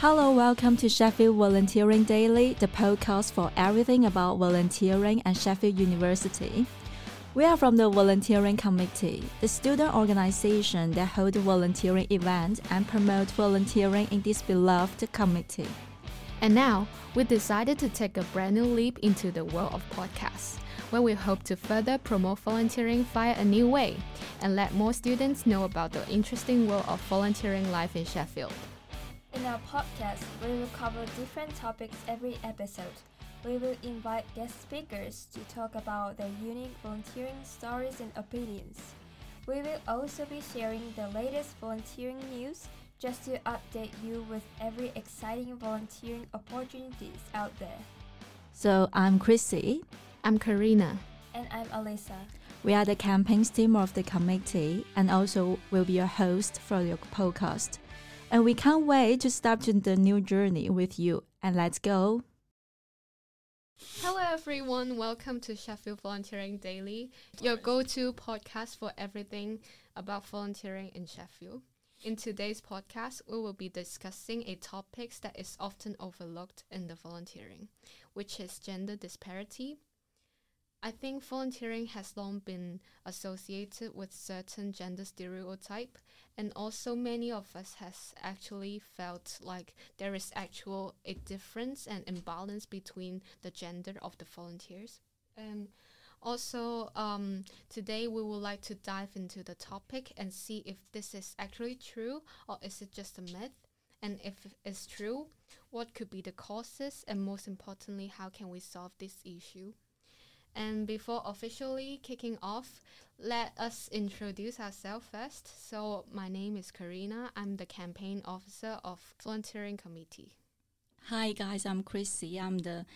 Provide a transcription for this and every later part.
Hello, welcome to Sheffield Volunteering Daily, the podcast for everything about volunteering at Sheffield University. We are from the Volunteering Committee, the student organization that holds volunteering events and promote volunteering in this beloved committee. And now, we decided to take a brand new leap into the world of podcasts, where we hope to further promote volunteering via a new way and let more students know about the interesting world of volunteering life in Sheffield. In our podcast, we will cover different topics every episode. We will invite guest speakers to talk about their unique volunteering stories and opinions. We will also be sharing the latest volunteering news just to update you with every exciting volunteering opportunities out there. So, I'm Chrissy. I'm Karina. And I'm Alyssa. We are the campaigns team of the committee and also will be your host for your podcast. And we can't wait to start the new journey with you. And let's go. Hello, everyone. Welcome to Sheffield Volunteering Daily, your go to podcast for everything about volunteering in Sheffield. In today's podcast, we will be discussing a topic that is often overlooked in the volunteering, which is gender disparity. I think volunteering has long been associated with certain gender stereotype, and also many of us has actually felt like there is actual a difference and imbalance between the gender of the volunteers. And also, um, today we would like to dive into the topic and see if this is actually true or is it just a myth. And if it's true, what could be the causes, and most importantly, how can we solve this issue? And before officially kicking off, let us introduce ourselves first. So, my name is Karina. I'm the campaign officer of Volunteering Committee. Hi, guys. I'm Chrissy. I'm the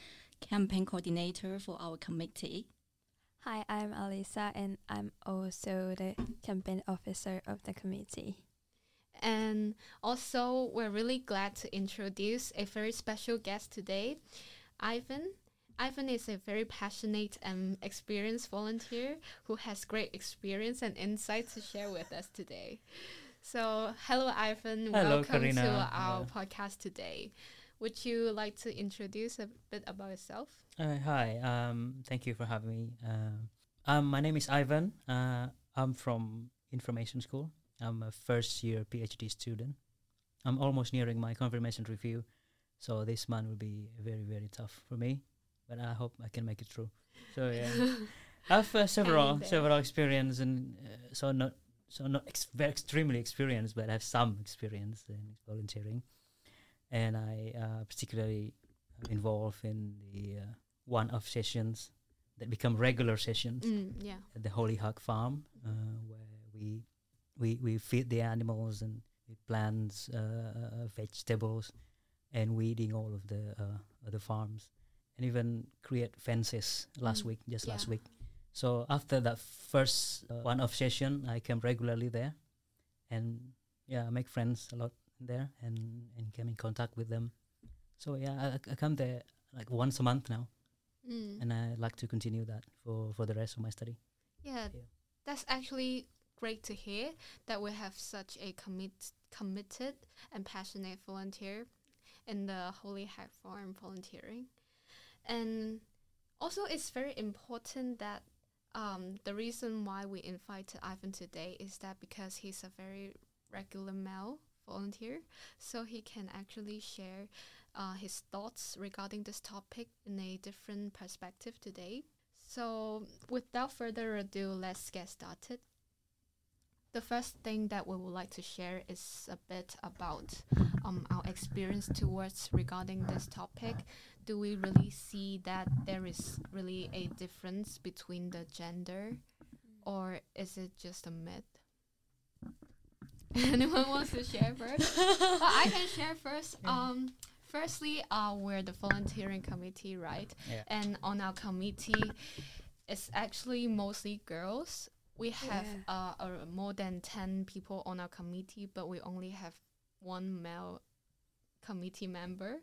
campaign coordinator for our committee. Hi, I'm Alisa, and I'm also the campaign officer of the committee. And also, we're really glad to introduce a very special guest today, Ivan. Ivan is a very passionate and experienced volunteer who has great experience and insight to share with us today. So, hello, Ivan. Hello, Welcome Karina. to our podcast today. Would you like to introduce a bit about yourself? Uh, hi, um, thank you for having me. Uh, um, my name is Ivan. Uh, I'm from Information School. I'm a first year PhD student. I'm almost nearing my confirmation review, so this month will be very, very tough for me. But I hope I can make it through. So yeah, I have uh, several several experience, and uh, so not so not ex- very extremely experienced, but I have some experience in volunteering, and I uh, particularly involved in the uh, one-off sessions that become regular sessions Mm, yeah. at the Holy Hug Farm, uh, where we we we feed the animals and we plant uh, vegetables and weeding all of the uh, other farms, and even create fences last Mm, week, just last week. So after that first uh, one-off session, I came regularly there, and yeah, I make friends a lot there, and and came in contact with them. So yeah, I, I come there like once a month now, Mm. and I'd like to continue that for for the rest of my study. Yeah, Yeah. that's actually great to hear that we have such a commit committed and passionate volunteer in the Holy Hack Farm volunteering. And also it's very important that um, the reason why we invited Ivan today is that because he's a very regular male volunteer, so he can actually share uh, his thoughts regarding this topic in a different perspective today. So, without further ado, let's get started. The first thing that we would like to share is a bit about um, our experience towards regarding this topic. Do we really see that there is really a difference between the gender, or is it just a myth? Anyone wants to share first? well, I can share first. Um, firstly, uh, we're the volunteering committee, right? Yeah. And on our committee, it's actually mostly girls. We have uh, uh, more than 10 people on our committee, but we only have one male committee member.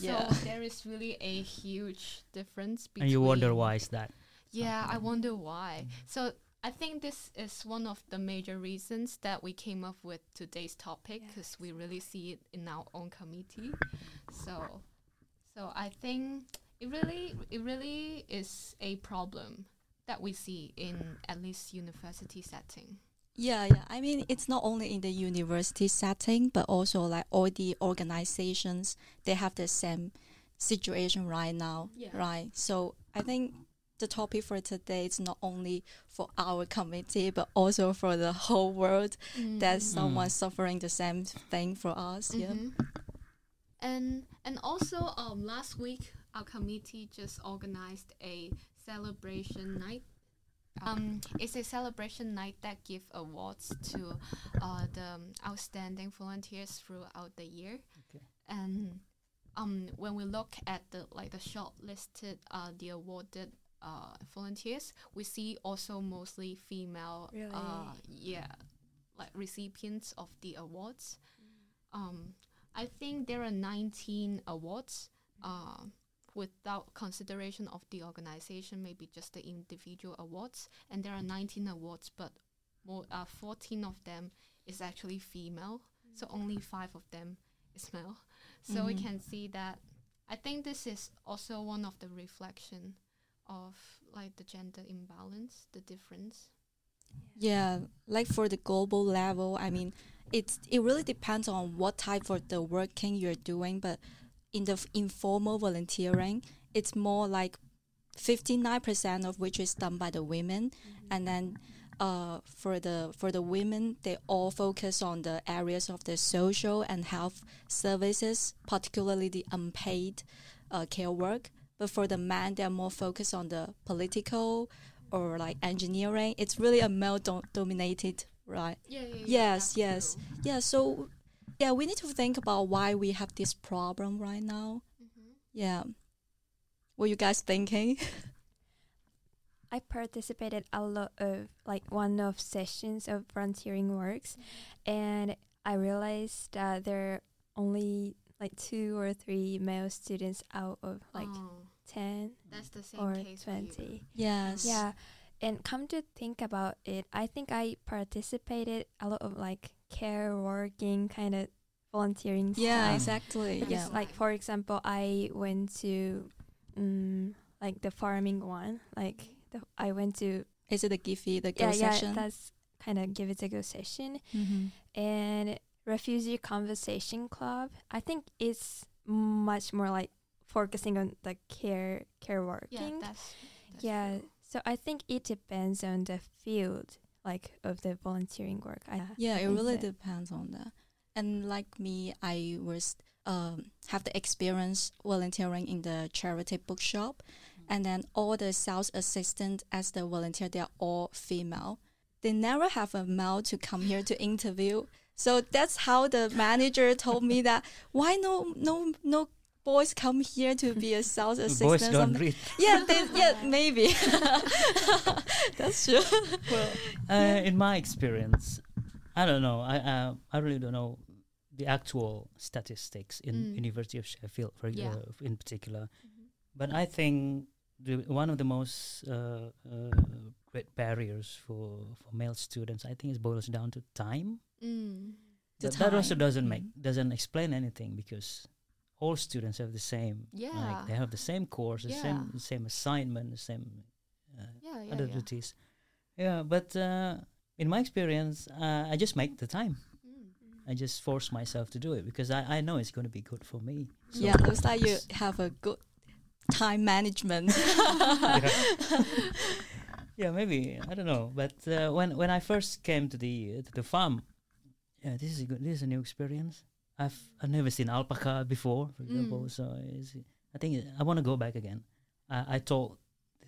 Yeah. So there is really a huge difference between. And you wonder why is that? Yeah, I wonder why. So I think this is one of the major reasons that we came up with today's topic because we really see it in our own committee. So, so I think it really, it really is a problem that we see in at least university setting. Yeah, yeah. I mean, it's not only in the university setting, but also like all the organizations, they have the same situation right now, Yeah. right? So I think the topic for today is not only for our committee, but also for the whole world. That someone suffering the same thing for us. Yeah. Mhm. And and also um last week our committee just organized a celebration night. Um, it's a celebration night that give awards to uh, the um, outstanding volunteers throughout the year. Okay. And um, when we look at the like the shortlisted uh, the awarded uh, volunteers, we see also mostly female uh, yeah like recipients of the awards. Um, I think there are 19 awards uh, without consideration of the organization, maybe just the individual awards. And there are 19 awards, but more, uh, 14 of them is actually female. So only five of them is male. So we Mhm. can see that. I think this is also one of the reflection of like the gender imbalance, the difference. Yeah, like for the global level, I mean, it's it really depends on what type of the working you're doing. But in the informal volunteering, it's more like fifty nine percent of which is done by the women, and then uh, for the for the women, they all focus on the areas of the social and health services, particularly the unpaid uh, care work. But for the men, they're more focused on the political or like engineering. It's really a male dom- dominated, right? Yeah, yeah, Yes, yes, yeah. So, yeah, we need to think about why we have this problem right now. Mm-hmm. Yeah, what you guys thinking? I participated a lot of like one of sessions of volunteering works, and I realized that there are only like two or three male students out of like ten that's the same or case twenty. yes. Yeah, and come to think about it, I think I participated a lot of like care working kind of volunteering Yeah, stuff. exactly. Because, Yeah. like for example, I went to um, like the farming one. Like the, I went to Is it the Giphy, the go yeah session? yeah that's kind of give it a go session mm-hmm. and refugee conversation club. I think it's much more like focusing on the care care Yeah, working. that's, that's yeah. true. So I think it depends on the field like of the volunteering work. I Yeah, it really depends on that. And like me, I was um, have the experience volunteering in the charity bookshop, and then all the sales assistant as the volunteer, they are all female. They never have a male to come here to interview. So that's how the manager told me that why no no no boys come here to be a sales assistant. Boys don't something. read. Yeah, they, yeah, maybe. that's true. well, uh, in my experience, I don't know. I uh, I really don't know the actual statistics in Mm. University of Sheffield, for Yeah. uh, in particular. Mhm. But I think the, one of the most uh, uh, great barriers for, for male students, I think, it boils down to time. Mm. The But that also doesn't make Mhm. doesn't explain anything because all students have the same. Yeah. Like they have the same course, the same the same assignment, the same uh, Yeah, yeah, other yeah. duties. Yeah, but uh, in my experience, uh, I just make the time. Mm. I just force myself to do it because I, I know it's going to be good for me. So yeah, looks like you have a good time management. yeah, maybe I don't know. But uh, when when I first came to the uh, to the farm, yeah, this is a good. This is a new experience. I've I've never seen alpaca before, for example. Mm. So it's, I think I want to go back again. I, I told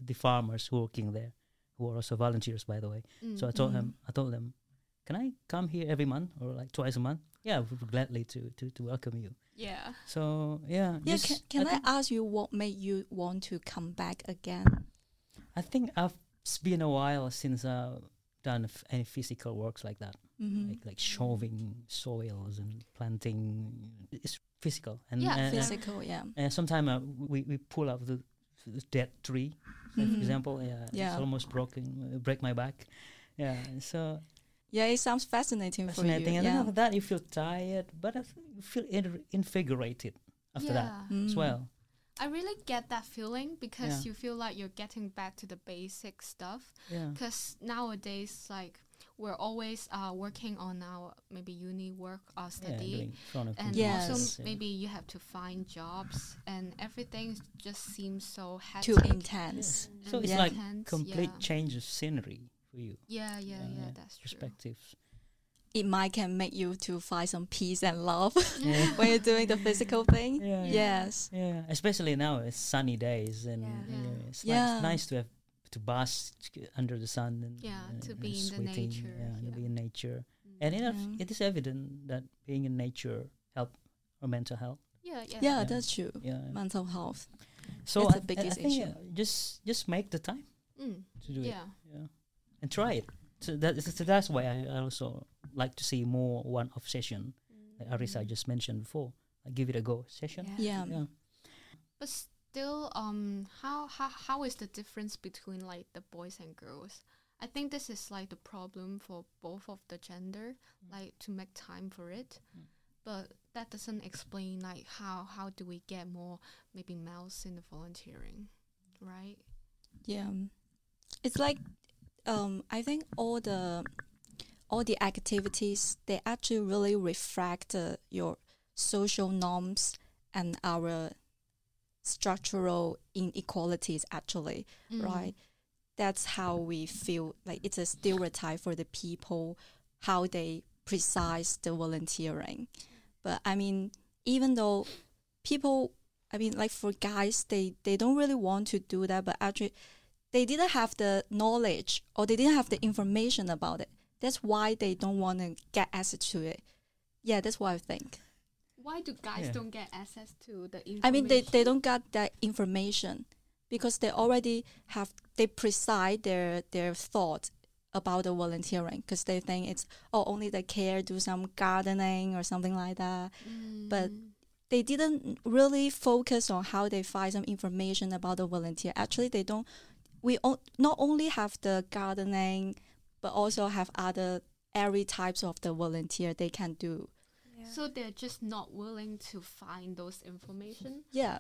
the farmers working there, who are also volunteers, by the way. So I Mm. told Mhm. him, I told them, can I come here every month or like twice a month? Yeah, we would gladly to to to welcome you. yeah. So yeah, Yeah, can, can I, think, ask you what made you want to come back again? I think I've it's been a while since I've done f- any physical works like that, Mm-hmm. like like shoving soils and planting. It's physical, and Yeah, uh, physical. Physical, yeah. uh, sometimes uh, we we pull up the a dead tree, say Mhm. for example. Yeah, Yeah. it's almost broken, uh, break my back. Yeah, so Yeah, it sounds fascinating, fascinating. for you. And yeah. then after that, you feel tired, but I you feel in- invigorated after that as Mm. well. I really get that feeling because Yeah. you feel like you're getting back to the basic stuff. Yeah. Because nowadays, like we're always uh, working on our maybe uni work or study, doing front of and Yes. also yeah. maybe you have to find jobs, and everything just seems so Too hectic. intense. So it's Yeah. like intense, complete yeah. change of scenery for you. Yeah, yeah, Yeah, yeah, yeah. that's true. Perspectives. It might can make you to find some peace and love Yeah. when you're doing the physical thing. Yeah, yeah. Yes. Yeah, especially now it's sunny days and Yeah. yeah. Yeah. it's, Yeah. Nice, nice to have to bask under the sun and Yeah, and- to and be in the nature, Yeah, to yeah. be in nature, Mm. and it, Yeah. it is evident that being in nature help our mental health. yeah, yeah, Yeah, Yeah. that's true. Yeah. Mental health. so it's I, the biggest I think issue. uh, just just make the time Mm, to do it. yeah. Yeah, and try it. So that is, so that's why I also like to see more one-off session, like Arisa just mentioned before. I give it a go session. Yeah. Yeah. But still, um, how how how is the difference between like the boys and girls? I think this is like the problem for both of the gender, like to make time for it. Mm. But that doesn't explain like how how do we get more maybe males in the volunteering, right? Yeah. It's like um I think all the all the activities they actually really reflect uh, your social norms and our structural inequalities actually, Mm. right? That's how we feel like it's a stereotype for the people how they precise the volunteering. But I mean, even though people I mean like for guys they they don't really want to do that but actually they didn't have the knowledge or they didn't have the information about it. That's why they don't want to get access to it. Yeah, that's what I think. Why do guys Yeah. don't get access to the information? I mean, they, they don't get that information because they already have they preside their their thought about the volunteering because they think it's oh only the care do some gardening or something like that. but Mm. They didn't really focus on how they find some information about the volunteer. Actually, they don't. We o- not only have the gardening, but also have other every types of the volunteer they can do. Yeah. so they're just not willing to find those information. Yeah,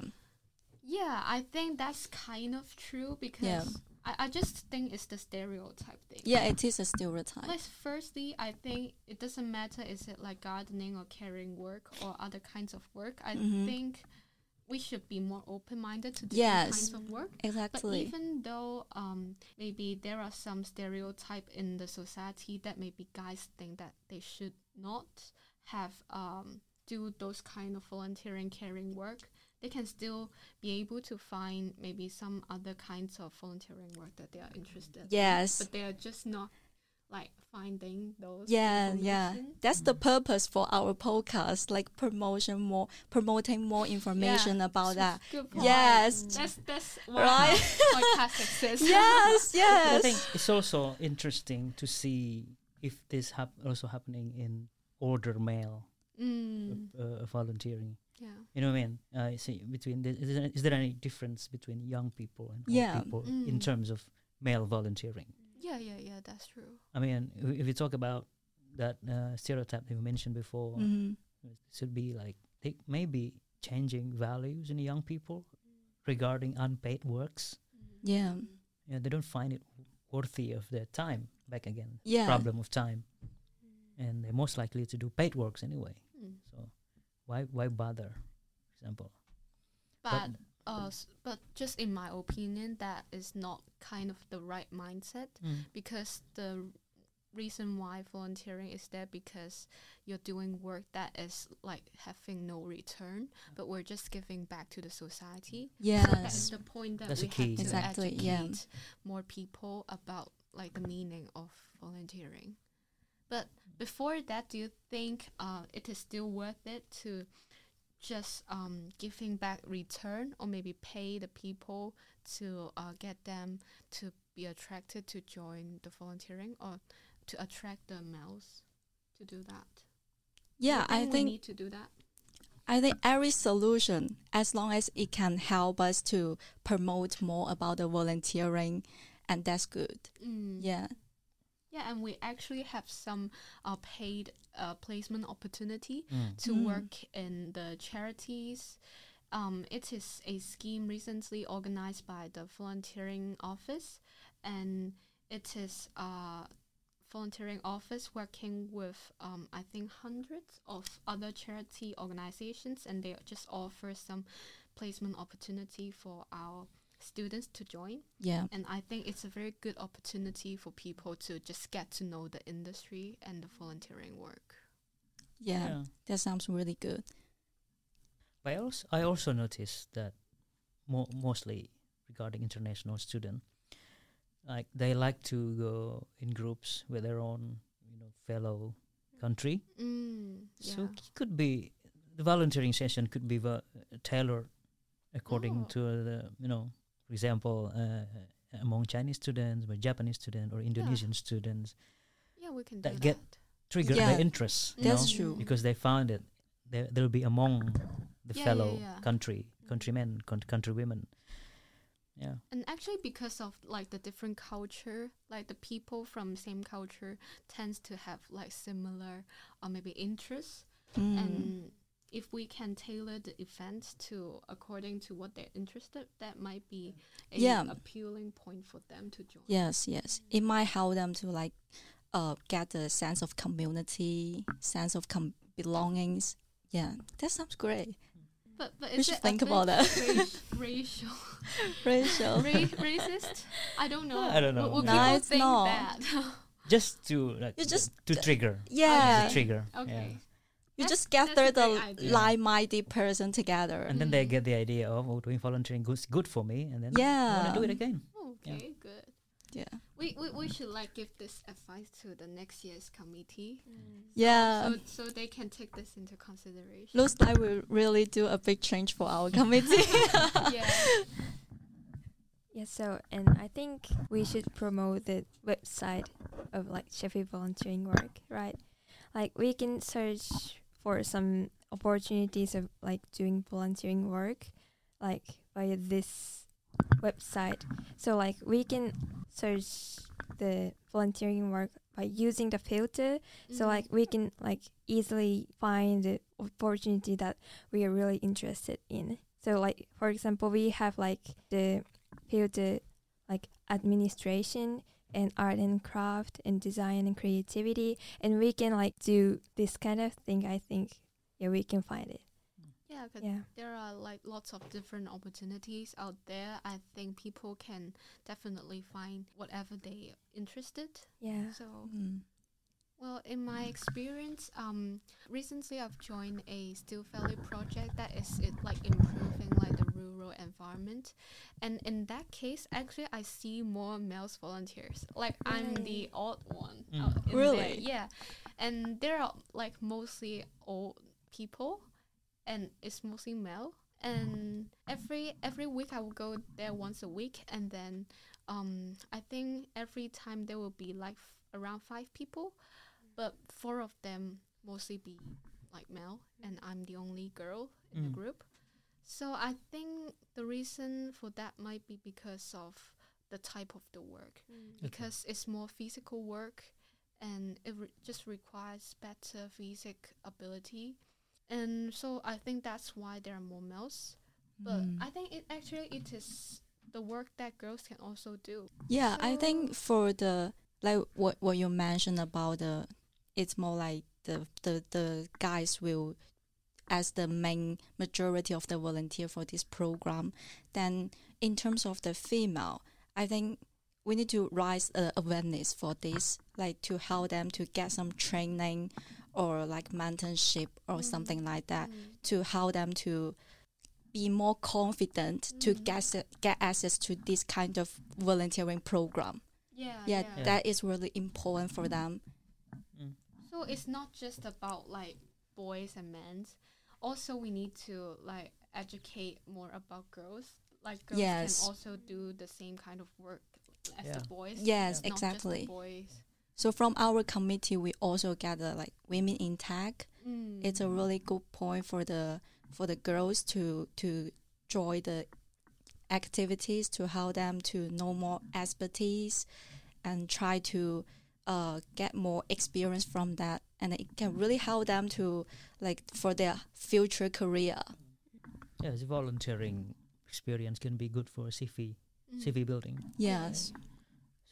Yeah, I think that's kind of true because Yeah. I, I just think it's the stereotype thing. yeah, it is a stereotype. Like firstly, I think it doesn't matter is it like gardening or caring work or other kinds of work. I Mhm. think we should be more open minded to different Yes. kinds of work. Exactly. But Exactly. even though um, maybe there are some stereotype in the society that maybe guys think that they should not have um, do those kind of volunteering caring work, they can still be able to find maybe some other kinds of volunteering work that they are interested in. Yes. But they are just not like finding those. Yeah, yeah. That's the purpose for our podcast, like promotion more, promoting more information about that. Good point. Yes. That's that's why Right. our podcast exists. yes, I think it's also interesting to see if this hap- also happening in older male Mm, uh, volunteering. yeah. You know what I mean? Uh, see between the, is, there, is there any difference between young people and old Yeah. people in Mm. terms of male volunteering? Yeah, yeah, yeah. That's true. I mean, if, if you talk about that uh, stereotype that you mentioned before, Mhm. it should be like they maybe changing values in young people regarding unpaid works. Yeah. Yeah, they don't find it worthy of their time. Back again, Yeah. problem of time, and they're most likely to do paid works anyway. Mm. So why why bother? For example, But uh, s- but just in my opinion, that is not kind of the right mindset because the reason why volunteering is there because you're doing work that is like having no return, but we're just giving back to the society. So that is the point that That's we key. have to Exactly, educate yeah. more people about like the meaning of volunteering. But before that, do you think uh, it is still worth it to just um, giving back return or maybe pay the people to uh, get them to be attracted to join the volunteering or to attract the males to do that? Do you Yeah, I think we need to do that. I think every solution, as long as it can help us to promote more about the volunteering, and that's good. Mm. Yeah. Yeah, and we actually have some uh, paid uh, placement opportunity Mm. to Mm. work in the charities. Um, it is a scheme recently organized by the volunteering office, and it is a volunteering office working with um, I think hundreds of other charity organizations, and they just offer some placement opportunity for our students to join. Yeah. And I think it's a very good opportunity for people to just get to know the industry and the volunteering work. Yeah. That sounds really good. But I also, I also noticed that mo- mostly regarding international student, like they like to go in groups with their own, you know, fellow country. Mm, So it could be the volunteering session could be va- tailored according Oh. to the, you know, for example, uh, among Chinese students, or Japanese students, or Indonesian students, yeah, we can that do get that. trigger Yeah. their interests. That's know, true. because they found it they they'll be among the Yeah, yeah, fellow yeah. country countrymen con- countrywomen yeah And actually, because of like the different culture, like the people from same culture tends to have like similar or maybe interests. Mm. And if we can tailor the event to according to what they're interested, that might be a Yeah. appealing point for them to join. Yes, yes. It might help them to like uh get a sense of community, sense of com- belongings. Yeah, that sounds great. But but We is should it think bit about that. racial, racial, Rachel. ra- racist? I don't know. I don't know. Will, will No, people it's think not. that? just to like You just- to trigger Yeah, to trigger okay. yeah. You That's- just gather the great idea. like-minded person together. and then they Mm. get the idea of oh, doing volunteering good good for me and then Yeah. want to do it again Okay, good. yeah, We, we we should like give this advice to the next year's committee, yeah. so so they can take this into consideration. Looks like we really do a big change for our committee. yeah. Yeah, so and I think we should promote the website of like Sheffield volunteering work, right? Like we can search for some opportunities of like doing volunteering work, like via this website. So like we can search the volunteering work by using the filter. So Mhm. like we can like easily find the opportunity that we are really interested in. So like for example, we have like the filter like administration and art and craft and design and creativity, and we can like do this kind of thing. I think yeah, we can find it. yeah, 'cause Yeah. there are like lots of different opportunities out there. I think people can definitely find whatever they interested. Yeah. So Mm. Well, in my experience, um, recently I've joined a Steel Valley project that is it like improving like the rural environment, and in that case, actually I see more males volunteers. Like I'm the Really? odd one. Mm. out in there, Really? Yeah, and there are like mostly old people, and it's mostly male. And every every week I will go there once a week, and then um, I think every time there will be like f- around five people, but four of them mostly be like male, and I'm the only girl in the Mm. group. So I think the reason for that might be because of the type of the work, because it's more physical work, and it re- just requires better physic ability, and so I think that's why there are more males. But Mm. I think it actually it is the work that girls can also do. Yeah, I think for the like what what you mentioned about the, it's more like the the the guys will, as the main majority of the volunteer for this program. Then in terms of the female, I think we need to raise uh, awareness for this, like to help them to get some training, or like mentorship or Mm. something like that Mm. to help them to be more confident to Mhm. get se- get access to this kind of volunteering program. Yeah, Yeah, yeah. that is really important for them. Mm. So it's not just about like boys and men. Also, we need to like educate more about girls. Like girls Yes. can also do the same kind of work as Yeah. the boys. Yes, not just the exactly. boys. So from our committee, we also gather like women in tech Mm. it's a really good point for the for the girls to to join the activities to help them to know more expertise and try to uh, get more experience from that and it can really help them to like for their future career Yes, volunteering experience can be good for CV Mm. CV building. yes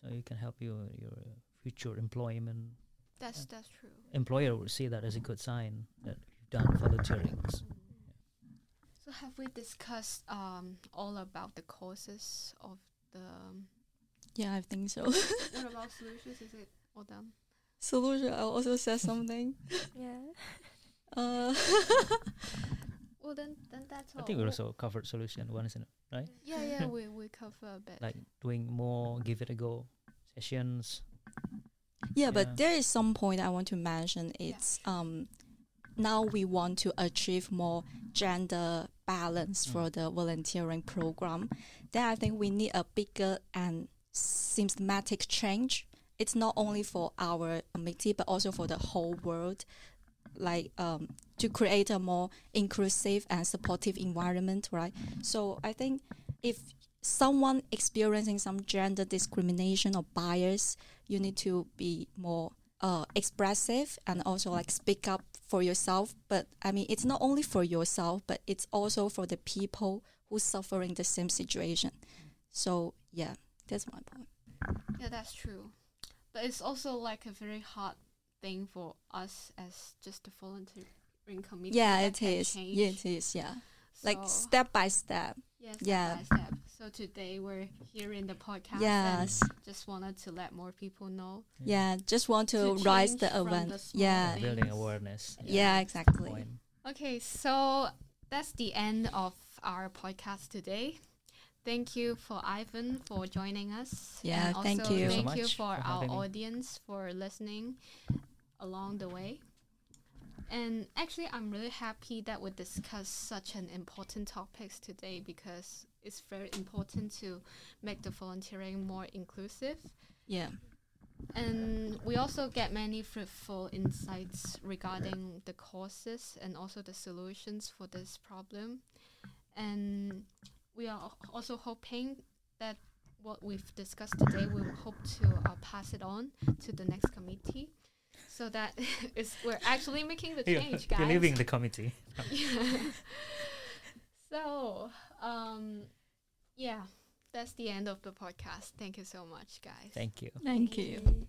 So you can help your your future employment. That's that's true. Employer will see that as a good sign that you've done volunteering. So have we discussed um all about the causes of the um, yeah i think so what about solutions? Is it all done? Solution i also said something Yeah. uh Well then then that's all. I think we also covered solution one, isn't it? Right? Yeah, yeah, we we cover a bit. Like doing more, give it a go sessions. Yeah, Yeah. but there is some point I want to mention. It's um now we want to achieve more gender balance for the volunteering program. Then I think we need a bigger and systematic change. It's not only for our committee but also for the whole world. Like um to create a more inclusive and supportive environment, right? So I think if someone experiencing some gender discrimination or bias, you need to be more uh, expressive and also like speak up for yourself. But I mean, it's not only for yourself, but it's also for the people who suffering the same situation. So yeah, that's my point. Yeah, that's true. But it's also like a very hard thing for us as just a volunteering committee. Yeah, it is. Yeah, it is. Yeah, like step by step. yeah, step yeah. by step. So today we're here in the podcast. Yes. And just wanted to let more people know. Yeah, just want to, To rise the from event. yeah, things. Building awareness. yeah, that's the exactly. point. Okay, so that's the end of our podcast today. Thank you for Ivan for joining us. Yeah, and thank also you. Thank you so you for for our having me. audience for listening along the way. And actually, I'm really happy that we discussed such an important topics today because it's very important to make the volunteering more inclusive. yeah, And we also get many fruitful insights regarding the causes and also the solutions for this problem. And we are also hoping that what we've discussed today, we hope to uh, pass it on to the next committee so that we're actually making the change, guys. You're leaving the committee. Yeah. so, um, yeah, that's the end of the podcast. Thank you so much, guys. Thank you. thank you. you.